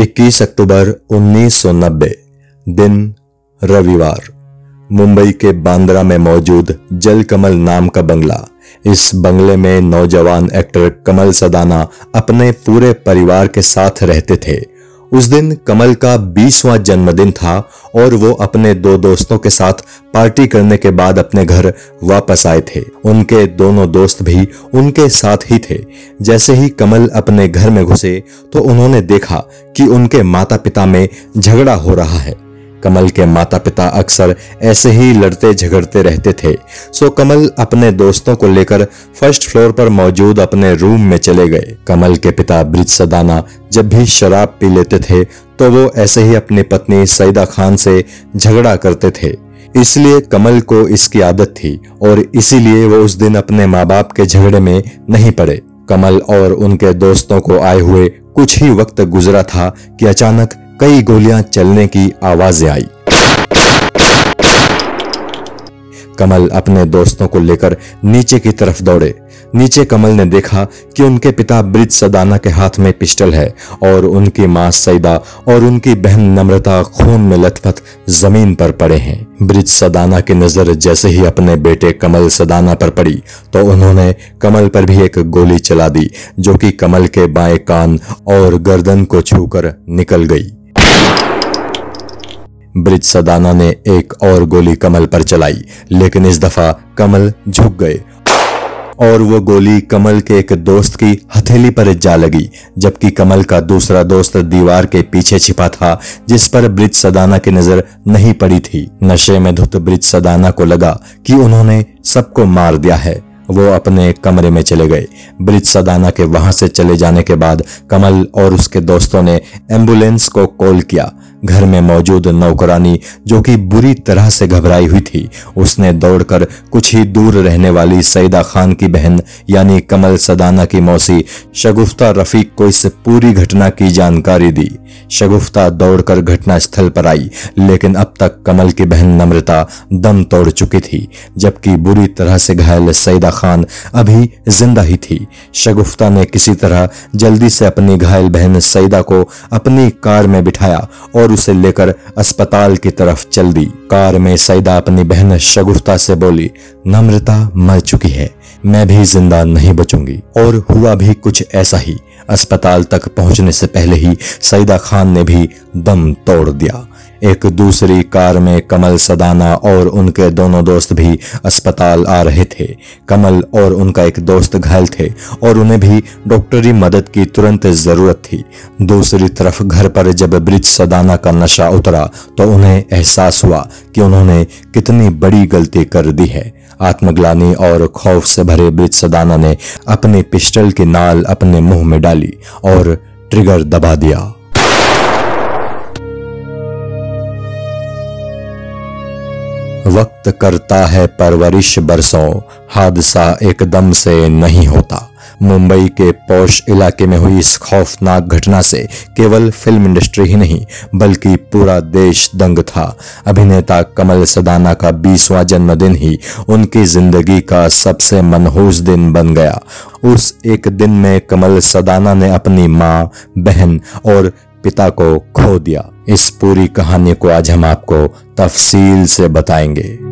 21 अक्टूबर 1990 दिन रविवार। मुंबई के बांद्रा में मौजूद जल कमल नाम का बंगला, इस बंगले में नौजवान एक्टर कमल सदाना अपने पूरे परिवार के साथ रहते थे। उस दिन कमल का बीसवा जन्मदिन था और वो अपने दो दोस्तों के साथ पार्टी करने के बाद अपने घर वापस आए थे। उनके दोनों दोस्त भी उनके साथ ही थे। जैसे ही कमल अपने घर में घुसे तो उन्होंने देखा कि उनके माता पिता में झगड़ा हो रहा है। कमल के माता पिता अक्सर ऐसे ही लड़ते झगड़ते रहते थे। सो कमल अपने दोस्तों को लेकर फ़र्स्ट फ्लोर पर मौजूद अपने रूम में चले गए। कमल के पिता ब्रिज सदाना जब भी शराब पी लेते थे तो वो ऐसे ही अपनी पत्नी सईदा खान से झगड़ा करते थे। इसलिए कमल को इसकी आदत थी और इसीलिए वो उस दिन अपने माँ बाप के झगड़े में नहीं पड़े। कमल और उनके दोस्तों को आए हुए कुछ ही वक्त गुजरा था कि अचानक कई गोलियाँ चलने की आवाज़ें आई। कमल अपने दोस्तों को लेकर नीचे की तरफ़ दौड़े। नीचे कमल ने देखा कि उनके पिता ब्रिज सदाना के हाथ में पिस्टल है और उनकी माँ सईदा और उनकी बहन नम्रता खून में लथपथ ज़मीन पर पड़े हैं। ब्रिज सदाना की नज़र जैसे ही अपने बेटे कमल सदाना पर पड़ी तो उन्होंने कमल पर भी एक गोली चला दी, जो कि कमल के बाएँ कान और गर्दन को छूकर निकल गई। ब्रिज सदाना ने एक और गोली कमल पर चलाई, लेकिन इस दफ़ा कमल झुक गए। और वो गोली कमल के एक दोस्त की हथेली पर जा लगी, जबकि कमल का दूसरा दोस्त दीवार के पीछे छिपा था, जिस पर ब्रिज सदाना की नज़र नहीं पड़ी थी। नशे में धुत ब्रिज सदाना को लगा कि उन्होंने सबको मार दिया है। वो अपने कमरे में चले गए। ब्रिज सदाना के वहाँ से चले जाने के बाद कमल और उसके दोस्तों ने एंबुलेंस को कॉल किया। घर में मौजूद नौकरानी जो कि बुरी तरह से घबराई हुई थी, उसने दौड़कर कुछ ही दूर रहने वाली सईदा खान की बहन, यानी कमल सदाना की मौसी, शगुफ्ता रफीक को इस पूरी घटना की जानकारी दी। शगुफ्ता दौड़कर घटनास्थल पर आई, लेकिन अब तक कमल की बहन नम्रता दम तोड़ चुकी थी, जबकि बुरी तरह से घायल सईदा खान अभी ज़िंदा ही थी। शगुफ्ता ने किसी तरह जल्दी से अपनी घायल बहन सईदा को अपनी कार में बिठाया और और उसे लेकर अस्पताल की तरफ़ चल दी। कार में सईदा अपनी बहन शगुफ्ता से बोली, नम्रता मर चुकी है, मैं भी ज़िंदा नहीं बचूँगी। और हुआ भी कुछ ऐसा ही। अस्पताल तक पहुँचने से पहले ही सईदा खान ने भी दम तोड़ दिया। एक दूसरी कार में कमल सदाना और उनके दोनों दोस्त भी अस्पताल आ रहे थे। कमल और उनका एक दोस्त घायल थे और उन्हें भी डॉक्टरी मदद की तुरंत ज़रूरत थी। दूसरी तरफ़ घर पर जब ब्रिज सदाना का नशा उतरा तो उन्हें एहसास हुआ कि उन्होंने कितनी बड़ी गलती कर दी है। आत्मग्लानी और खौफ से भरे ब्रिज सदाना ने अपनी पिस्टल की नाल अपने मुँह में डाली और ट्रिगर दबा दिया। वक्त करता है परवरिश बरसों। हादसा एकदम से नहीं होता। मुंबई के पौष इलाके में हुई इस खौफनाक घटना से केवल फ़िल्म इंडस्ट्री ही नहीं, बल्कि पूरा देश दंग था। अभिनेता कमल सदाना का बीसवां जन्मदिन ही उनकी ज़िंदगी का सबसे मनहूस दिन बन गया। उस एक दिन में कमल सदाना ने अपनी माँ, बहन और पिता को खो दिया। इस पूरी कहानी को आज हम आपको तफसील से बताएँगे।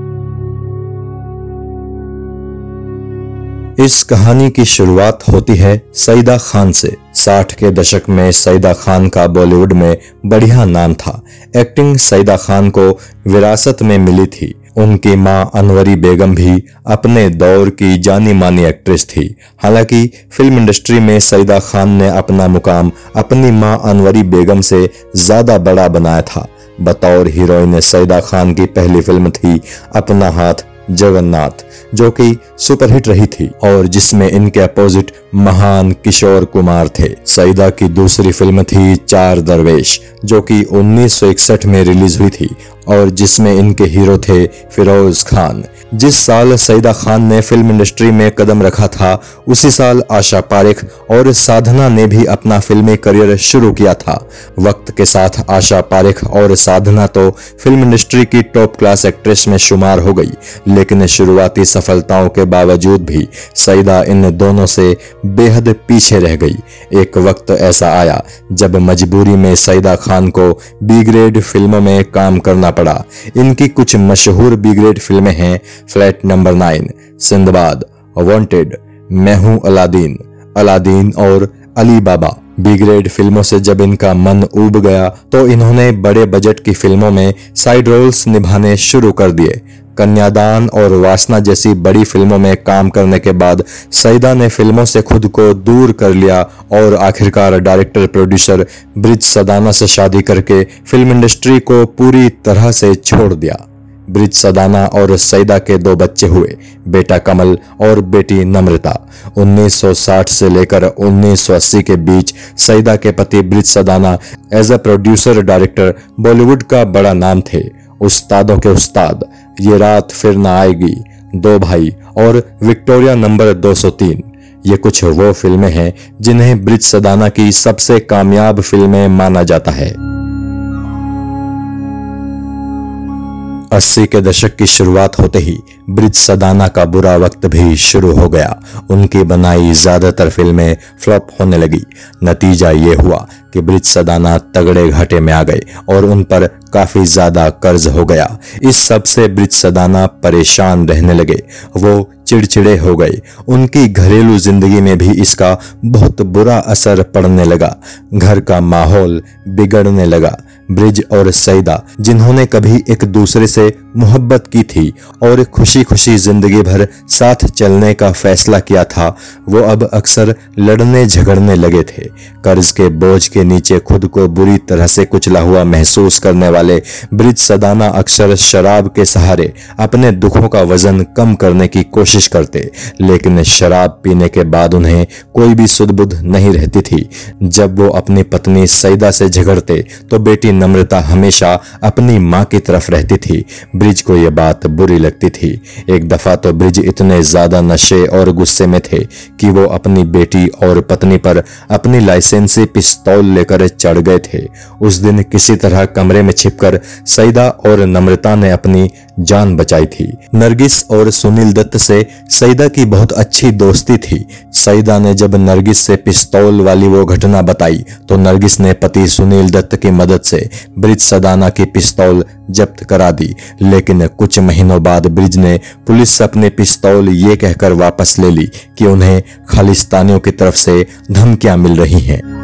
इस कहानी की शुरुआत होती है सईदा खान से। साठ के दशक में सईदा खान का बॉलीवुड में बढ़िया नाम था। एक्टिंग सईदा खान को विरासत में मिली थी। उनकी माँ अनवरी बेगम भी अपने दौर की जानी मानी एक्ट्रेस थी। हालाँकि फ़िल्म इंडस्ट्री में सईदा खान ने अपना मुकाम अपनी माँ अनवरी बेगम से ज़्यादा बड़ा बनाया था। बतौर हीरोइन सईदा खान की पहली फ़िल्म थी अपना हाथ जगन्नाथ, जो कि सुपरहिट रही थी और जिसमें इनके अपोजिट महान किशोर कुमार थे। सईदा की दूसरी फ़िल्म थी चार दरवेश, जो कि 1961 में रिलीज़ हुई थी और जिसमें इनके हीरो थे फिरोज खान। जिस साल सईदा खान ने फ़िल्म इंडस्ट्री में कदम रखा था, उसी साल आशा पारिक और साधना ने भी अपना फिल्मी करियर शुरू किया था। वक्त के साथ आशा पारिक और साधना तो फ़िल्म इंडस्ट्री की टॉप क्लास एक्ट्रेस में शुमार हो गई, लेकिन शुरुआती सफलताओं के बावजूद भी सईदा इन दोनों से बेहद पीछे रह गई। एक वक्त ऐसा आया जब मजबूरी में सईदा खान को बी ग्रेड फ़िल्मों में काम करना पड़ा। इनकी कुछ मशहूर बी ग्रेड फ़िल्में हैं, flat number nine, Sindbad wanted मैं हूँ अलादीन अलादीन और अली बाबा बी ग्रेड फ़िल्मों से जब इनका मन उब गया तो इन्होंने बड़े बजट की फ़िल्मों में साइड रोल्स निभाने शुरू कर दिए। कन्यादान और वासना जैसी बड़ी फ़िल्मों में काम करने के बाद, सईदा ने फ़िल्मों से खुद को दूर कर लिया और आखिरकार डायरेक्टर प्रोड्यूसर ब्रिज सदाना से शादी करके फ़िल्म इंडस्ट्री को पूरी तरह से छोड़ दिया। ब्रिज सदाना और सईदा के दो बच्चे हुए, बेटा कमल और बेटी नम्रता। 1960 से लेकर 1980 के बीच सईदा के पति Brij Sadana as a producer director Bollywood का बड़ा नाम थे। उस्तादों के उस्ताद, ये रात फिर न आएगी, दो भाई और विक्टोरिया नंबर 203 ये कुछ वो फ़िल्में हैं जिन्हें ब्रिज सदाना की सबसे कामयाब फ़िल्में माना जाता है। अस्सी के दशक की शुरुआत होते ही ब्रिज सदाना का बुरा वक्त भी शुरू हो गया। उनकी बनाई ज़्यादातर फ़िल्में फ्लॉप होने लगी। नतीजा ये हुआ कि ब्रिज सदाना तगड़े घाटे में आ गए और उन पर काफ़ी ज़्यादा कर्ज हो गया। इस सबसे ब्रिज सदाना परेशान रहने लगे। वो चिड़चिड़े हो गए। उनकी घरेलू ज़िंदगी में भी इसका बहुत बुरा असर पड़ने लगा। घर का माहौल बिगड़ने लगा। ब्रिज और सईदा जिन्होंने कभी एक दूसरे से मोहब्बत की थी और खुशी खुशी ज़िंदगी भर साथ चलने का फैसला किया था, वो अब अक्सर लड़ने झगड़ने लगे थे। कर्ज के बोझ के नीचे खुद को बुरी तरह से कुचला हुआ महसूस करने वाले ब्रिज सदाना अक्सर शराब के सहारे अपने दुखों का वज़न कम करने की कोशिश करते, लेकिन शराब पीने के बाद उन्हें कोई भी सुदबुद नहीं रहती थी। जब वो अपनी पत्नी सईदा से झगड़ते तो बेटी नम्रता हमेशा अपनी माँ की तरफ़ रहती थी। ब्रिज को यह बात बुरी लगती थी। एक दफ़ा तो ब्रिज इतने ज़्यादा नशे और गुस्से में थे कि वो अपनी बेटी और पत्नी पर अपनी लाइसेंसी पिस्तौल लेकर चढ़ गए थे। उस दिन किसी तरह कमरे में छिपकर सईदा और नम्रता ने अपनी जान बचाई थी। नरगिस और सुनील दत्त से सईदा की बहुत अच्छी दोस्ती थी। सईदा ने जब नरगिस से पिस्तौल वाली वो घटना बताई तो नरगिस ने पति सुनील दत्त की मदद से ब्रिज सदाना की पिस्तौल जब्त करा दी। लेकिन कुछ महीनों बाद ब्रिज ने पुलिस से अपने पिस्तौल ये कहकर वापस ले ली कि उन्हें खालिस्तानियों की तरफ़ से धमकियाँ मिल रही हैं।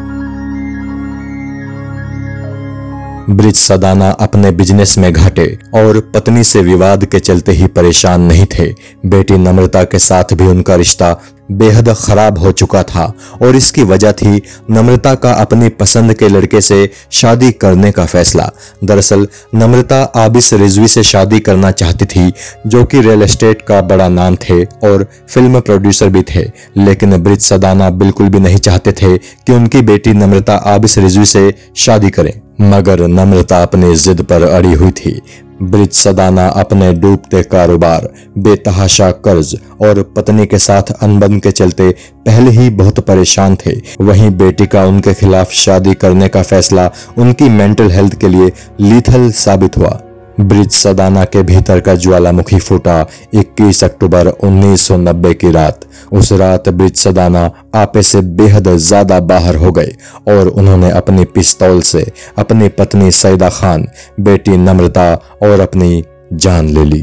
ब्रिज सदाना अपने बिज़नेस में घाटे और पत्नी से विवाद के चलते ही परेशान नहीं थे। बेटी नम्रता के साथ भी उनका रिश्ता बेहद खराब हो चुका था और इसकी वजह थी नम्रता का अपनी पसंद के लड़के से शादी करने का फैसला। दरअसल, नम्रता आबिस रिजवी से शादी करना चाहती थी, जो कि रियल एस्टेट का बड़ा नाम थे और फ़िल्म प्रोड्यूसर भी थे। लेकिन ब्रिज सदाना बिल्कुल भी नहीं चाहते थे कि उनकी बेटी नम्रता आबिस रिजवी से शादी करें। मगर नम्रता अपनी जिद पर अड़ी हुई थी। ब्रिज सदाना अपने डूबते कारोबार, बेतहाशा कर्ज और पत्नी के साथ अनबन के चलते पहले ही बहुत परेशान थे। वहीं बेटी का उनके खिलाफ शादी करने का फैसला उनकी मेंटल हेल्थ के लिए लीथल साबित हुआ। ब्रिज सदाना के भीतर का ज्वालामुखी फूटा 21 अक्टूबर 1990 की रात। उस रात ब्रिज सदाना आपे से बेहद ज़्यादा बाहर हो गए और उन्होंने अपनी पिस्तौल से अपनी पत्नी सईदा खान, बेटी नम्रता और अपनी जान ले ली।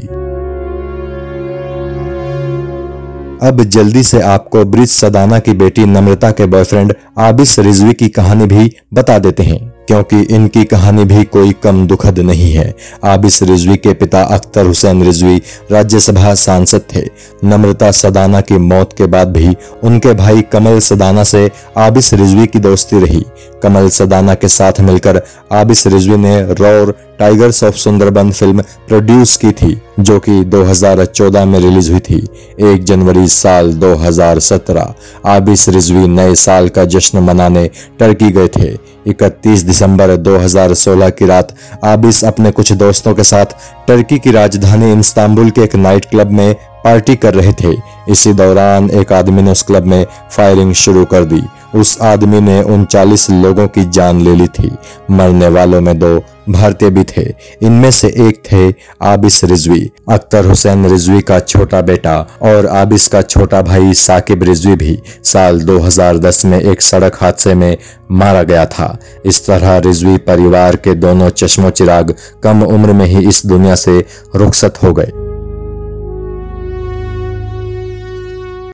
अब जल्दी से आपको ब्रिज सदाना की बेटी नम्रता के बॉयफ्रेंड आबिस रिजवी की कहानी भी बता देते हैं। क्योंकि इनकी कहानी भी कोई कम दुखद नहीं है। आबिस रिजवी के पिता अख्तर हुसैन रिजवी राज्यसभा सांसद थे। नम्रता सदाना की मौत के बाद भी उनके भाई कमल सदाना से आबिस रिजवी की दोस्ती रही। कमल सदाना के साथ मिलकर आबिस रिजवी ने roar tigers of Sundarban film produce की थी, जो कि 2014 में रिलीज़ हुई थी। 1 जनवरी साल 2017 आबिस रिजवी नए साल का जश्न मनाने टर्की गए थे। 31 दिसंबर 2016 की रात, आबिस अपने कुछ दोस्तों के साथ टर्की की राजधानी इस्तांबुल के एक नाइट क्लब में पार्टी कर रहे थे। इसी दौरान एक आदमी ने उस क्लब में फायरिंग शुरू कर दी। उस आदमी ने उनचालीस लोगों की जान ले ली थी। मरने वालों में दो भारतीय भी थे। इनमें से एक थे आबिस रिजवी, अख्तर हुसैन रिजवी का छोटा बेटा और आबिस का छोटा भाई साकिब रिजवी भी साल 2010 में एक सड़क हादसे में मारा गया था। इस तरह रिजवी परिवार के दोनों चश्मो चिराग कम उम्र में ही इस दुनिया से रुखसत हो गए।